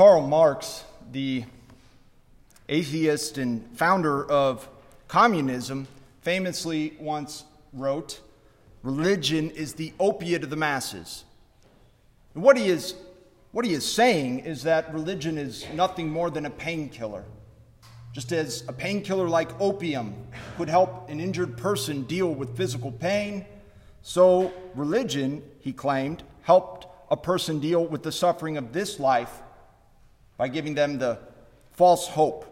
Karl Marx, the atheist and founder of communism, famously once wrote, Religion is the opiate of the masses. And what he is, what he is saying is that religion is nothing more than a painkiller. Just as a painkiller like opium could help an injured person deal with physical pain, so religion, he claimed, helped a person deal with the suffering of this life by giving them the false hope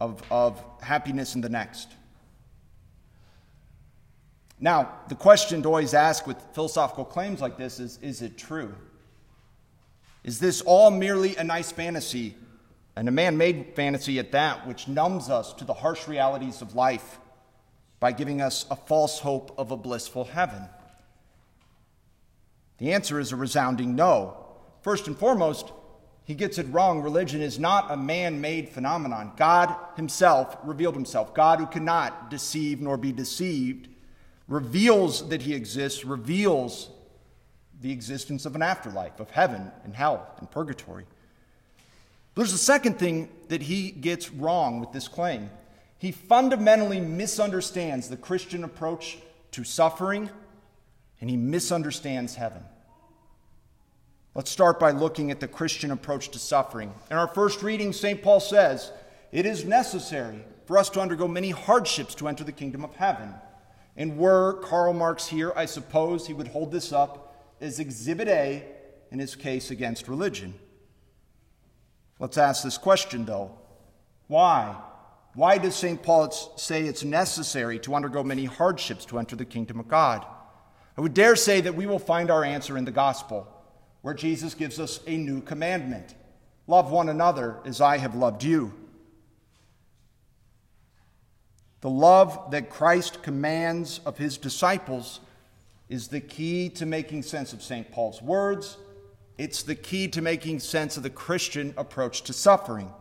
of, of happiness in the next. Now, the question to always ask with philosophical claims like this is is it true? Is this all merely a nice fantasy, and a man made fantasy at that, which numbs us to the harsh realities of life by giving us a false hope of a blissful heaven? The answer is a resounding no. First and foremost, he gets it wrong. Religion is not a man made phenomenon. God Himself revealed Himself. God, who cannot deceive nor be deceived, reveals that He exists, reveals the existence of an afterlife, of heaven and hell and purgatory. There's a second thing that he gets wrong with this claim. He fundamentally misunderstands the Christian approach to suffering, and he misunderstands heaven. Let's start by looking at the Christian approach to suffering. In our first reading, St. Paul says, It is necessary for us to undergo many hardships to enter the kingdom of heaven. And were Karl Marx here, I suppose he would hold this up as Exhibit A in his case against religion. Let's ask this question, though. Why? Why does St. Paul say it's necessary to undergo many hardships to enter the kingdom of God? I would dare say that we will find our answer in the gospel, where Jesus gives us a new commandment love one another as I have loved you. The love that Christ commands of his disciples is the key to making sense of St. Paul's words. It's the key to making sense of the Christian approach to suffering.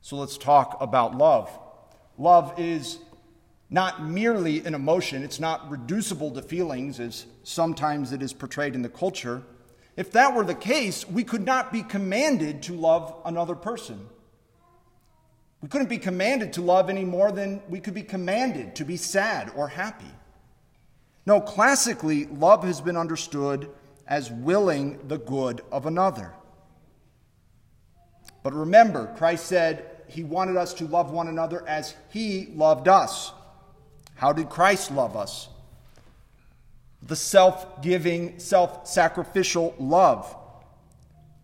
So let's talk about love. Love is not merely an emotion, it's not reducible to feelings as sometimes it is portrayed in the culture. If that were the case, we could not be commanded to love another person. We couldn't be commanded to love any more than we could be commanded to be sad or happy. No, classically, love has been understood as willing the good of another. But remember, Christ said he wanted us to love one another as he loved us. How did Christ love us? The self giving, self sacrificial love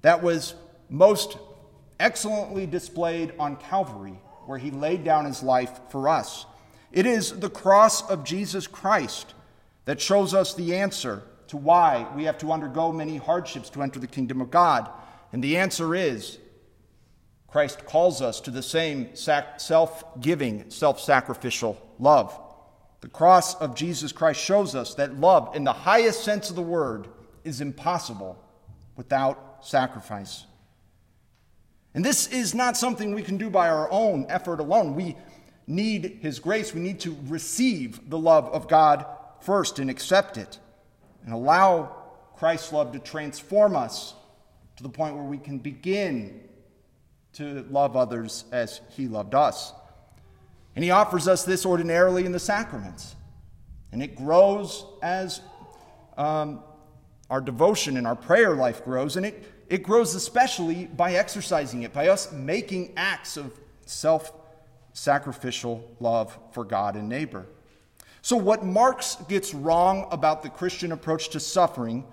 that was most excellently displayed on Calvary, where he laid down his life for us. It is the cross of Jesus Christ that shows us the answer to why we have to undergo many hardships to enter the kingdom of God. And the answer is Christ calls us to the same self giving, self sacrificial love. The cross of Jesus Christ shows us that love, in the highest sense of the word, is impossible without sacrifice. And this is not something we can do by our own effort alone. We need His grace. We need to receive the love of God first and accept it and allow Christ's love to transform us to the point where we can begin to love others as he loved us. And he offers us this ordinarily in the sacraments. And it grows as um, our devotion and our prayer life grows. And it, it grows especially by exercising it, by us making acts of self sacrificial love for God and neighbor. So, what Marx gets wrong about the Christian approach to suffering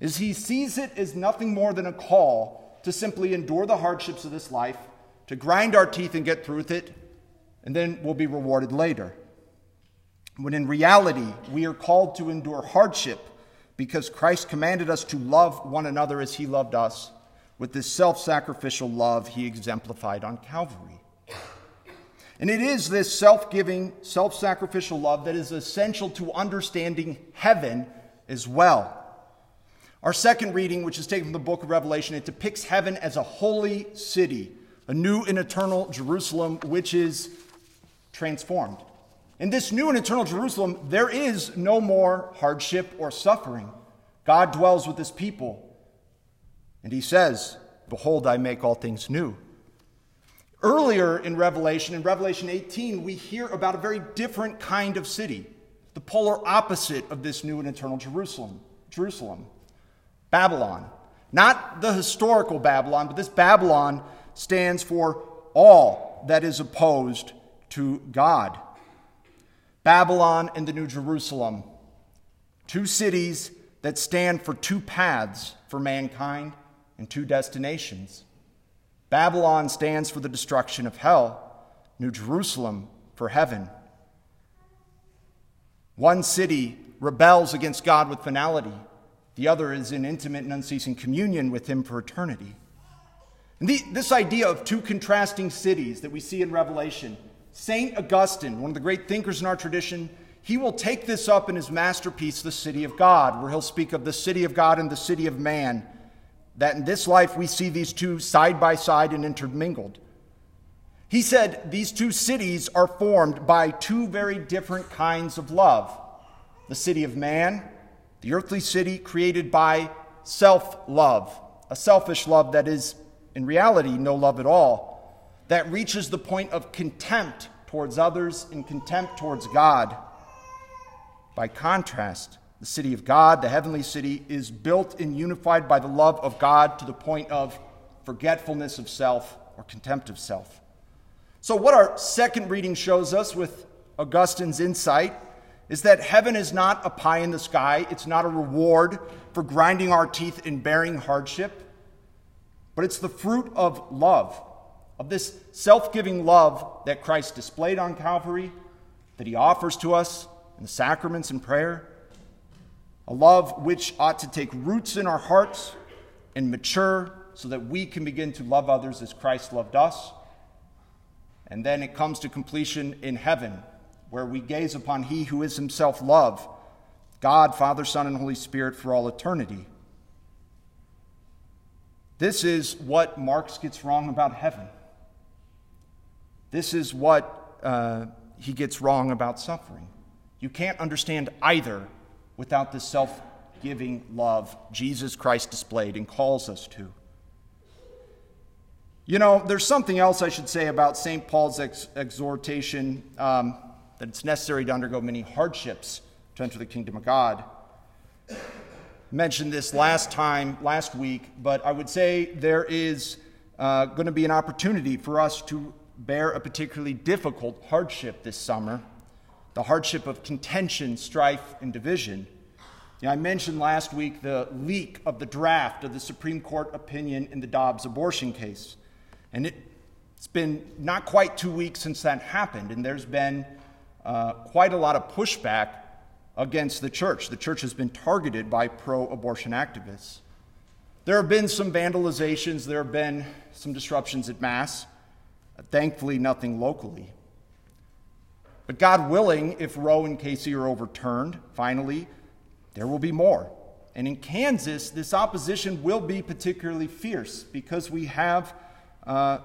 is he sees it as nothing more than a call to simply endure the hardships of this life, to grind our teeth and get through with it, and then we'll be rewarded later. When in reality, we are called to endure hardship because Christ commanded us to love one another as he loved us with this self sacrificial love he exemplified on Calvary. And it is this self giving, self sacrificial love that is essential to understanding heaven as well. Our second reading, which is taken from the book of Revelation, it depicts heaven as a holy city, a new and eternal Jerusalem, which is transformed. In this new and eternal Jerusalem, there is no more hardship or suffering. God dwells with his people. And he says, Behold, I make all things new. Earlier in Revelation, in Revelation 18, we hear about a very different kind of city, the polar opposite of this new and eternal Jerusalem, Jerusalem, Babylon. Not the historical Babylon, but this Babylon stands for all that is opposed to God. Babylon and the New Jerusalem, two cities that stand for two paths for mankind and two destinations. Babylon stands for the destruction of hell, New Jerusalem for heaven. One city rebels against God with finality, the other is in intimate and unceasing communion with Him for eternity. And the, this idea of two contrasting cities that we see in Revelation, St. Augustine, one of the great thinkers in our tradition, he will take this up in his masterpiece, The City of God, where he'll speak of the city of God and the city of man that in this life we see these two side by side and intermingled. He said these two cities are formed by two very different kinds of love the city of man, the earthly city created by self love, a selfish love that is, in reality, no love at all, that reaches the point of contempt towards others and contempt towards God. By contrast, the city of God, the heavenly city, is built and unified by the love of God to the point of forgetfulness of self or contempt of self. So, what our second reading shows us with Augustine's insight is that heaven is not a pie in the sky, it's not a reward for grinding our teeth and bearing hardship, but it's the fruit of love, of this self giving love that Christ displayed on Calvary, that he offers to us in the sacraments and prayer a love which ought to take roots in our hearts and mature so that we can begin to love others as Christ loved us. And then it comes to completion in heaven, where we gaze upon He who is Himself love, God, Father, Son, and Holy Spirit for all eternity. This is what Marx gets wrong about heaven. This is what uh, he gets wrong about suffering. You can't understand either without the self giving love Jesus Christ displayed and calls us to. You know, there's something else I should say about St. Paul's ex- exhortation um, that it's necessary to undergo many hardships to enter the kingdom of God. I mentioned this last time, last week, but I would say there is uh, going to be an opportunity for us to bear a particularly difficult hardship this summer the hardship of contention, strife, and division. You know, I mentioned last week the leak of the draft of the Supreme Court opinion in the Dobbs abortion case. And it, has been not quite two weeks since that happened, and there's been uh, quite a lot of pushback against the church. The church has been targeted by pro abortion activists. There have been some vandalizations, there have been some disruptions at Mass. Thankfully, nothing locally. But God willing, if Roe and Casey are overturned, finally, there will be more. And in Kansas, this opposition will be particularly fierce because we have uh,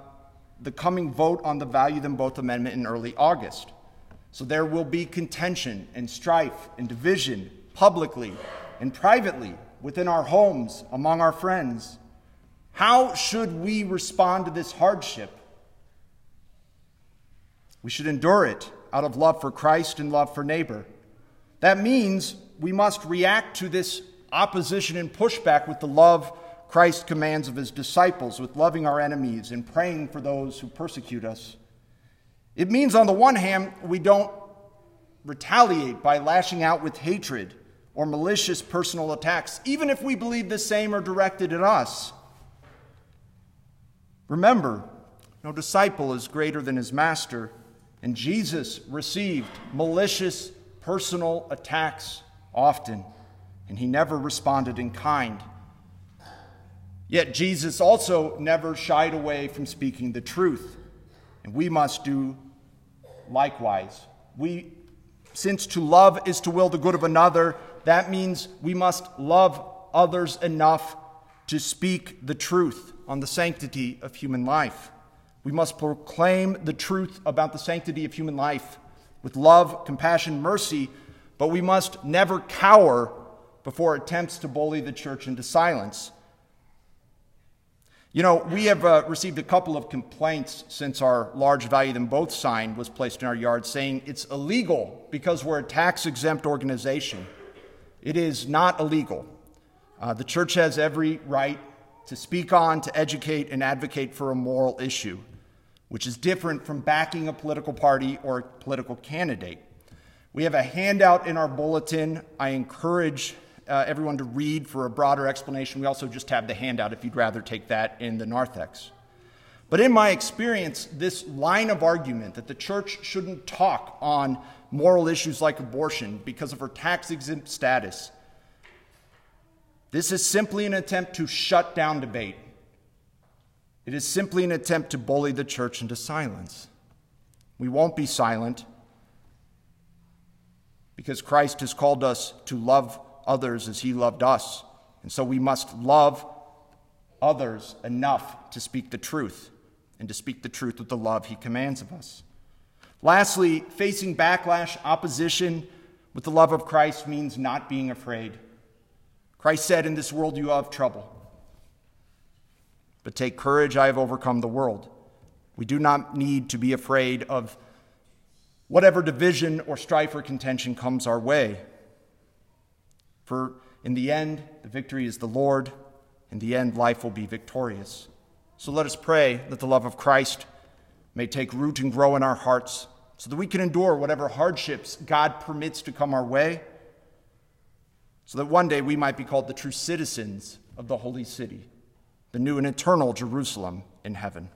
the coming vote on the Value Them Both Amendment in early August. So there will be contention and strife and division publicly and privately within our homes, among our friends. How should we respond to this hardship? We should endure it out of love for Christ and love for neighbor. That means we must react to this opposition and pushback with the love Christ commands of his disciples, with loving our enemies and praying for those who persecute us. It means, on the one hand, we don't retaliate by lashing out with hatred or malicious personal attacks, even if we believe the same are directed at us. Remember, no disciple is greater than his master. And Jesus received malicious personal attacks often, and he never responded in kind. Yet Jesus also never shied away from speaking the truth, and we must do likewise. We, since to love is to will the good of another, that means we must love others enough to speak the truth on the sanctity of human life. We must proclaim the truth about the sanctity of human life with love, compassion, mercy, but we must never cower before attempts to bully the church into silence. You know, we have uh, received a couple of complaints since our large value them both sign was placed in our yard saying it's illegal because we're a tax exempt organization. It is not illegal. Uh, the church has every right to speak on, to educate, and advocate for a moral issue, which is different from backing a political party or a political candidate. We have a handout in our bulletin. I encourage uh, everyone to read for a broader explanation. We also just have the handout if you'd rather take that in the narthex. But in my experience, this line of argument that the church shouldn't talk on moral issues like abortion because of her tax exempt status, this is simply an attempt to shut down debate. It is simply an attempt to bully the church into silence. We won't be silent because Christ has called us to love others as he loved us. And so we must love others enough to speak the truth and to speak the truth with the love he commands of us. Lastly, facing backlash, opposition with the love of Christ means not being afraid. Christ said, In this world you have trouble. But take courage, I have overcome the world. We do not need to be afraid of whatever division or strife or contention comes our way. For in the end, the victory is the Lord. In the end, life will be victorious. So let us pray that the love of Christ may take root and grow in our hearts so that we can endure whatever hardships God permits to come our way, so that one day we might be called the true citizens of the holy city, the new and eternal Jerusalem in heaven.